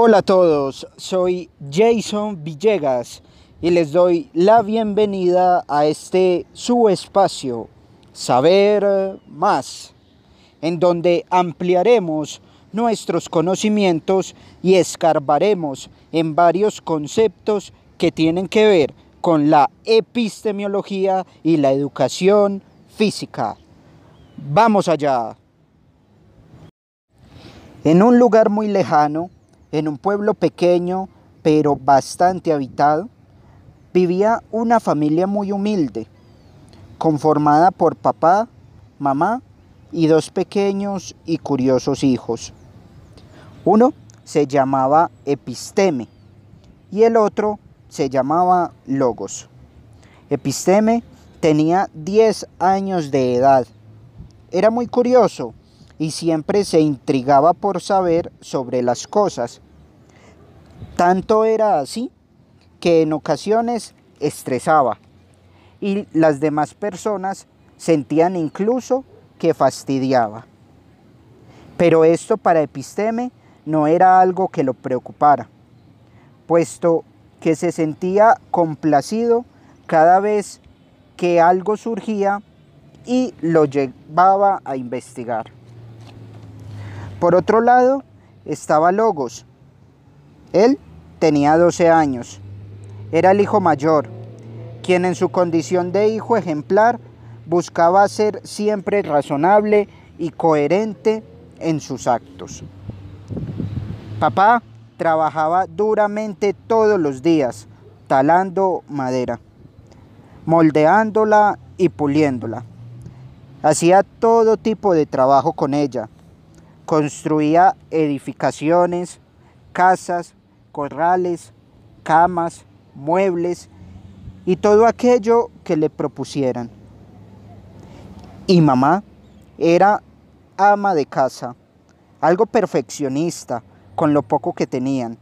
Hola a todos, soy Jason Villegas y les doy la bienvenida a este su espacio, Saber Más, en donde ampliaremos nuestros conocimientos y escarbaremos en varios conceptos que tienen que ver con la epistemología y la educación física. Vamos allá. En un lugar muy lejano, en un pueblo pequeño pero bastante habitado, vivía una familia muy humilde, conformada por papá, mamá y dos pequeños y curiosos hijos. Uno se llamaba Episteme y el otro se llamaba Logos. Episteme tenía 10 años de edad. Era muy curioso y siempre se intrigaba por saber sobre las cosas. Tanto era así que en ocasiones estresaba y las demás personas sentían incluso que fastidiaba. Pero esto para Episteme no era algo que lo preocupara, puesto que se sentía complacido cada vez que algo surgía y lo llevaba a investigar. Por otro lado, estaba Logos. Él tenía 12 años. Era el hijo mayor, quien en su condición de hijo ejemplar buscaba ser siempre razonable y coherente en sus actos. Papá trabajaba duramente todos los días, talando madera, moldeándola y puliéndola. Hacía todo tipo de trabajo con ella, Construía edificaciones, casas, corrales, camas, muebles y todo aquello que le propusieran. Y mamá era ama de casa, algo perfeccionista con lo poco que tenían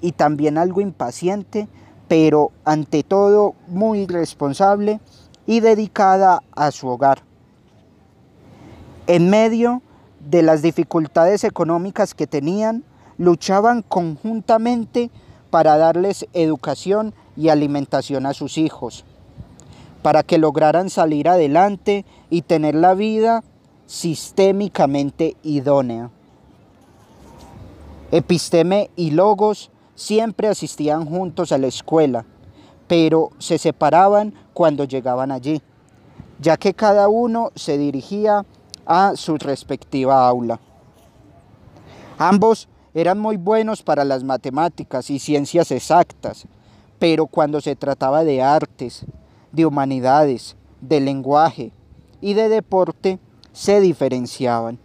y también algo impaciente, pero ante todo muy responsable y dedicada a su hogar. En medio de las dificultades económicas que tenían, luchaban conjuntamente para darles educación y alimentación a sus hijos, para que lograran salir adelante y tener la vida sistémicamente idónea. Episteme y Logos siempre asistían juntos a la escuela, pero se separaban cuando llegaban allí, ya que cada uno se dirigía a su respectiva aula. Ambos eran muy buenos para las matemáticas y ciencias exactas, pero cuando se trataba de artes, de humanidades, de lenguaje y de deporte, se diferenciaban.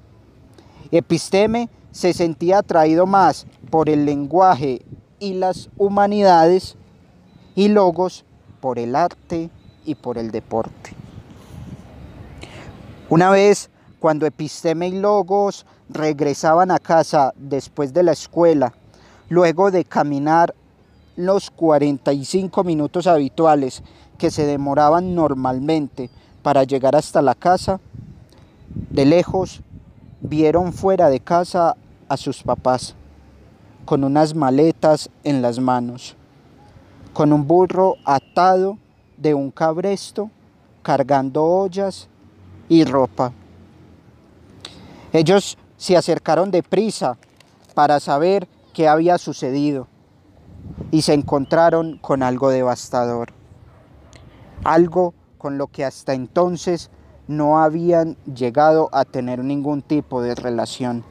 Episteme se sentía atraído más por el lenguaje y las humanidades y Logos por el arte y por el deporte. Una vez cuando Episteme y Logos regresaban a casa después de la escuela, luego de caminar los 45 minutos habituales que se demoraban normalmente para llegar hasta la casa, de lejos vieron fuera de casa a sus papás, con unas maletas en las manos, con un burro atado de un cabresto, cargando ollas y ropa. Ellos se acercaron deprisa para saber qué había sucedido y se encontraron con algo devastador, algo con lo que hasta entonces no habían llegado a tener ningún tipo de relación.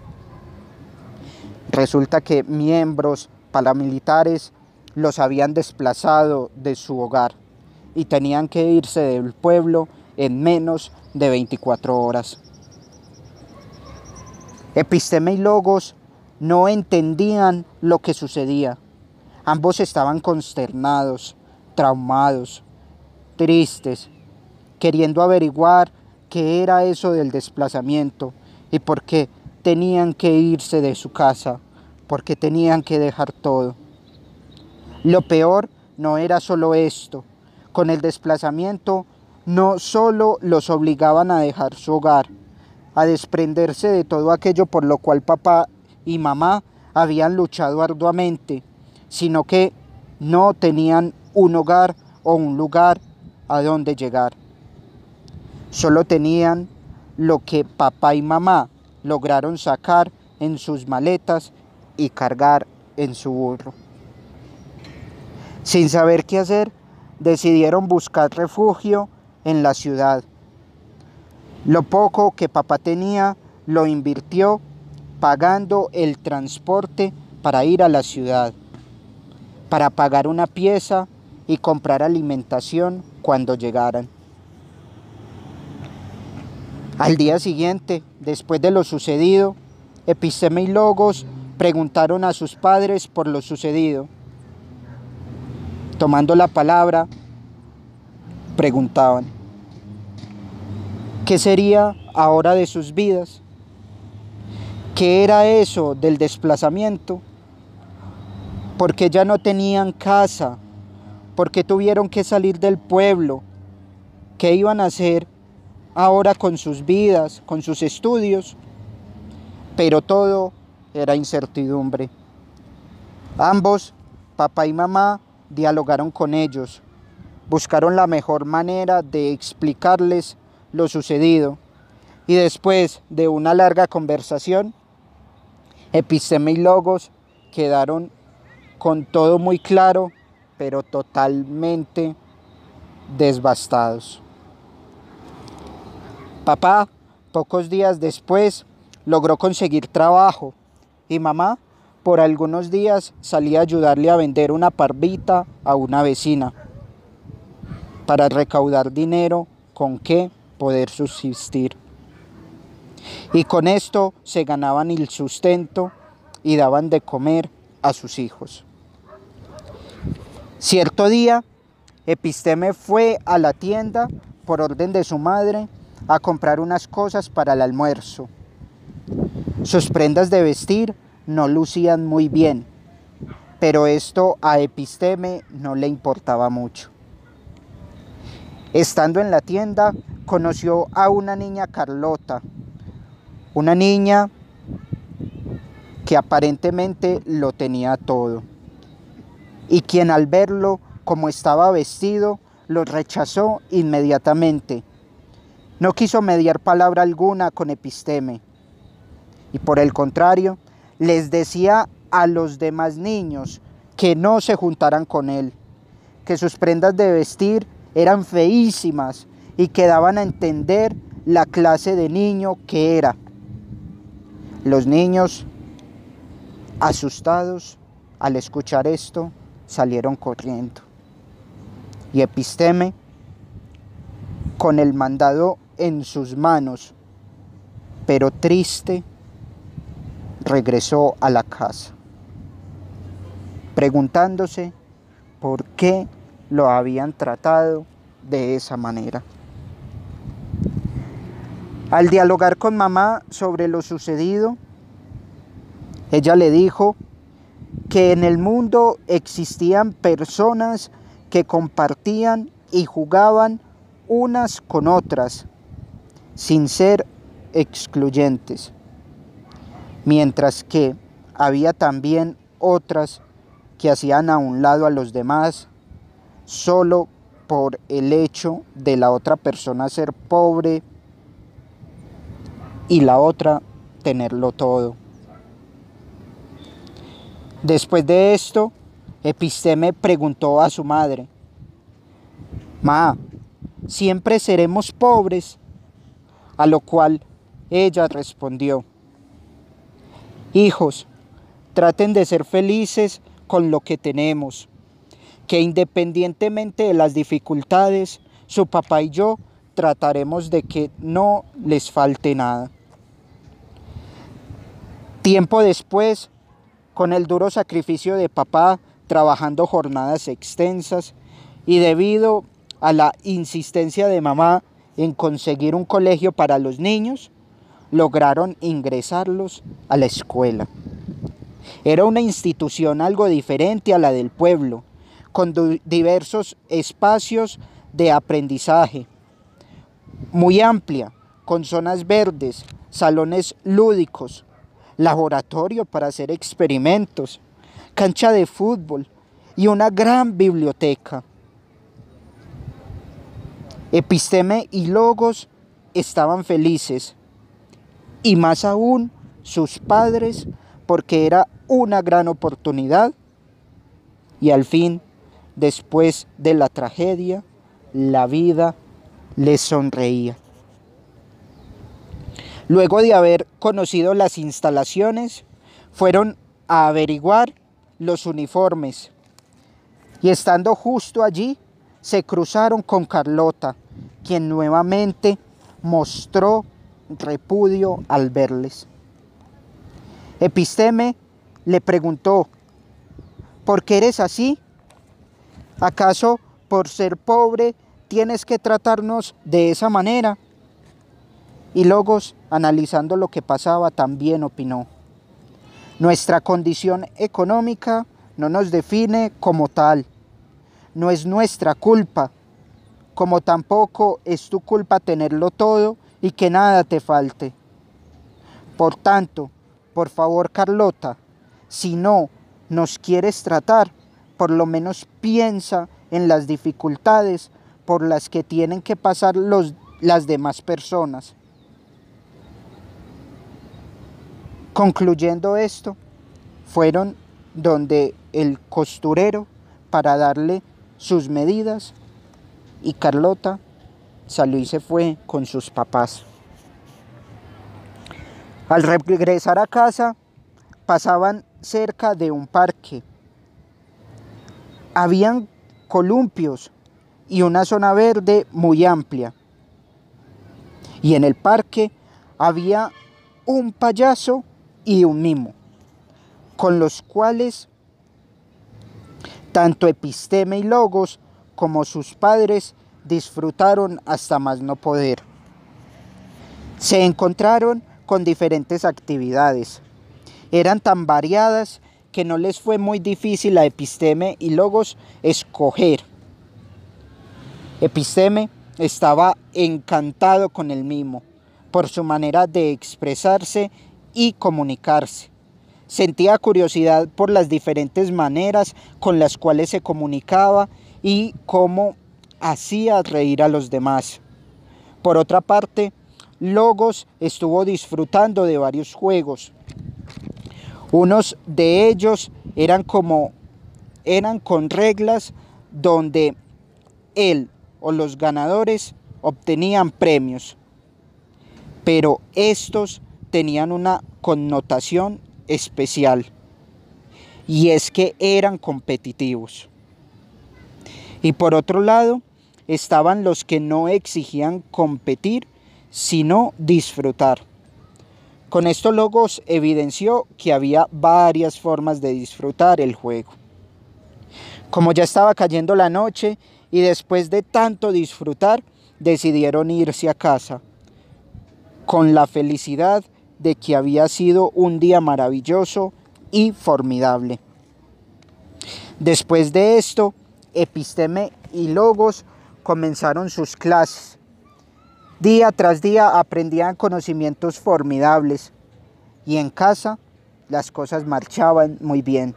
Resulta que miembros paramilitares los habían desplazado de su hogar y tenían que irse del pueblo en menos de 24 horas. Episteme y Logos no entendían lo que sucedía. Ambos estaban consternados, traumados, tristes, queriendo averiguar qué era eso del desplazamiento y por qué tenían que irse de su casa, por qué tenían que dejar todo. Lo peor no era solo esto. Con el desplazamiento no solo los obligaban a dejar su hogar, a desprenderse de todo aquello por lo cual papá y mamá habían luchado arduamente, sino que no tenían un hogar o un lugar a donde llegar. Solo tenían lo que papá y mamá lograron sacar en sus maletas y cargar en su burro. Sin saber qué hacer, decidieron buscar refugio en la ciudad. Lo poco que papá tenía lo invirtió pagando el transporte para ir a la ciudad, para pagar una pieza y comprar alimentación cuando llegaran. Al día siguiente, después de lo sucedido, Episteme y Logos preguntaron a sus padres por lo sucedido. Tomando la palabra, preguntaban, ¿qué sería ahora de sus vidas? ¿Qué era eso del desplazamiento? Porque ya no tenían casa, porque tuvieron que salir del pueblo. ¿Qué iban a hacer ahora con sus vidas, con sus estudios? Pero todo era incertidumbre. Ambos, papá y mamá, dialogaron con ellos, buscaron la mejor manera de explicarles lo sucedido. Y después de una larga conversación, Episteme y Logos quedaron con todo muy claro, pero totalmente desbastados. Papá, pocos días después, logró conseguir trabajo. Y mamá, por algunos días, salía a ayudarle a vender una parvita a una vecina. Para recaudar dinero con que poder subsistir. Y con esto se ganaban el sustento y daban de comer a sus hijos. Cierto día, Episteme fue a la tienda por orden de su madre a comprar unas cosas para el almuerzo. Sus prendas de vestir no lucían muy bien, pero esto a Episteme no le importaba mucho. Estando en la tienda, conoció a una niña Carlota, una niña que aparentemente lo tenía todo y quien al verlo como estaba vestido lo rechazó inmediatamente. No quiso mediar palabra alguna con Episteme y por el contrario les decía a los demás niños que no se juntaran con él, que sus prendas de vestir eran feísimas y que daban a entender la clase de niño que era. Los niños, asustados al escuchar esto, salieron corriendo. Y Episteme, con el mandado en sus manos, pero triste, regresó a la casa, preguntándose por qué lo habían tratado de esa manera. Al dialogar con mamá sobre lo sucedido, ella le dijo que en el mundo existían personas que compartían y jugaban unas con otras sin ser excluyentes, mientras que había también otras que hacían a un lado a los demás solo por el hecho de la otra persona ser pobre, y la otra tenerlo todo. Después de esto, Episteme preguntó a su madre, Ma, ¿siempre seremos pobres? A lo cual ella respondió, Hijos, traten de ser felices con lo que tenemos, que independientemente de las dificultades, su papá y yo trataremos de que no les falte nada. Tiempo después, con el duro sacrificio de papá trabajando jornadas extensas y debido a la insistencia de mamá en conseguir un colegio para los niños, lograron ingresarlos a la escuela. Era una institución algo diferente a la del pueblo, con diversos espacios de aprendizaje, muy amplia, con zonas verdes, salones lúdicos, laboratorio para hacer experimentos, cancha de fútbol y una gran biblioteca. Episteme y Logos estaban felices y más aún sus padres porque era una gran oportunidad y al fin, después de la tragedia, la vida les sonreía. Luego de haber conocido las instalaciones, fueron a averiguar los uniformes y estando justo allí, se cruzaron con Carlota, quien nuevamente mostró repudio al verles. Episteme le preguntó, ¿por qué eres así? ¿Acaso por ser pobre tienes que tratarnos de esa manera? Y Logos, analizando lo que pasaba, también opinó. Nuestra condición económica no nos define como tal. No es nuestra culpa como tampoco es tu culpa tenerlo todo y que nada te falte. Por tanto, por favor Carlota, si no nos quieres tratar, por lo menos piensa en las dificultades por las que tienen que pasar los, las demás personas. Concluyendo esto, fueron donde el costurero para darle sus medidas y Carlota salió y se fue con sus papás. Al regresar a casa, pasaban cerca de un parque. Habían columpios y una zona verde muy amplia. Y en el parque había un payaso y un mimo, con los cuales tanto Episteme y Logos como sus padres disfrutaron hasta más no poder. Se encontraron con diferentes actividades. Eran tan variadas que no les fue muy difícil a Episteme y Logos escoger. Episteme estaba encantado con el mimo por su manera de expresarse y comunicarse. Sentía curiosidad por las diferentes maneras con las cuales se comunicaba y cómo hacía reír a los demás. Por otra parte, Logos estuvo disfrutando de varios juegos. Unos de ellos eran como eran con reglas donde él o los ganadores obtenían premios. Pero estos tenían una connotación especial y es que eran competitivos. Y por otro lado, estaban los que no exigían competir, sino disfrutar. Con esto Logos evidenció que había varias formas de disfrutar el juego. Como ya estaba cayendo la noche y después de tanto disfrutar, decidieron irse a casa, con la felicidad de que había sido un día maravilloso y formidable. Después de esto, Episteme y Logos comenzaron sus clases. Día tras día aprendían conocimientos formidables y en casa las cosas marchaban muy bien.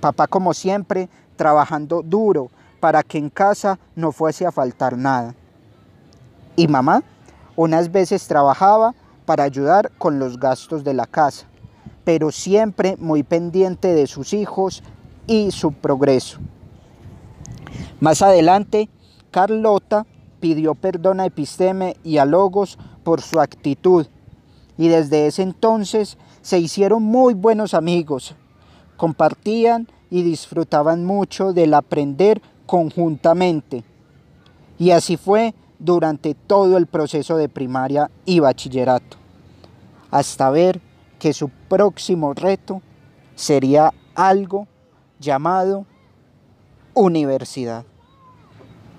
Papá como siempre trabajando duro para que en casa no fuese a faltar nada. Y mamá unas veces trabajaba para ayudar con los gastos de la casa, pero siempre muy pendiente de sus hijos y su progreso. Más adelante, Carlota pidió perdón a Episteme y a Logos por su actitud y desde ese entonces se hicieron muy buenos amigos. Compartían y disfrutaban mucho del aprender conjuntamente. Y así fue durante todo el proceso de primaria y bachillerato, hasta ver que su próximo reto sería algo llamado universidad.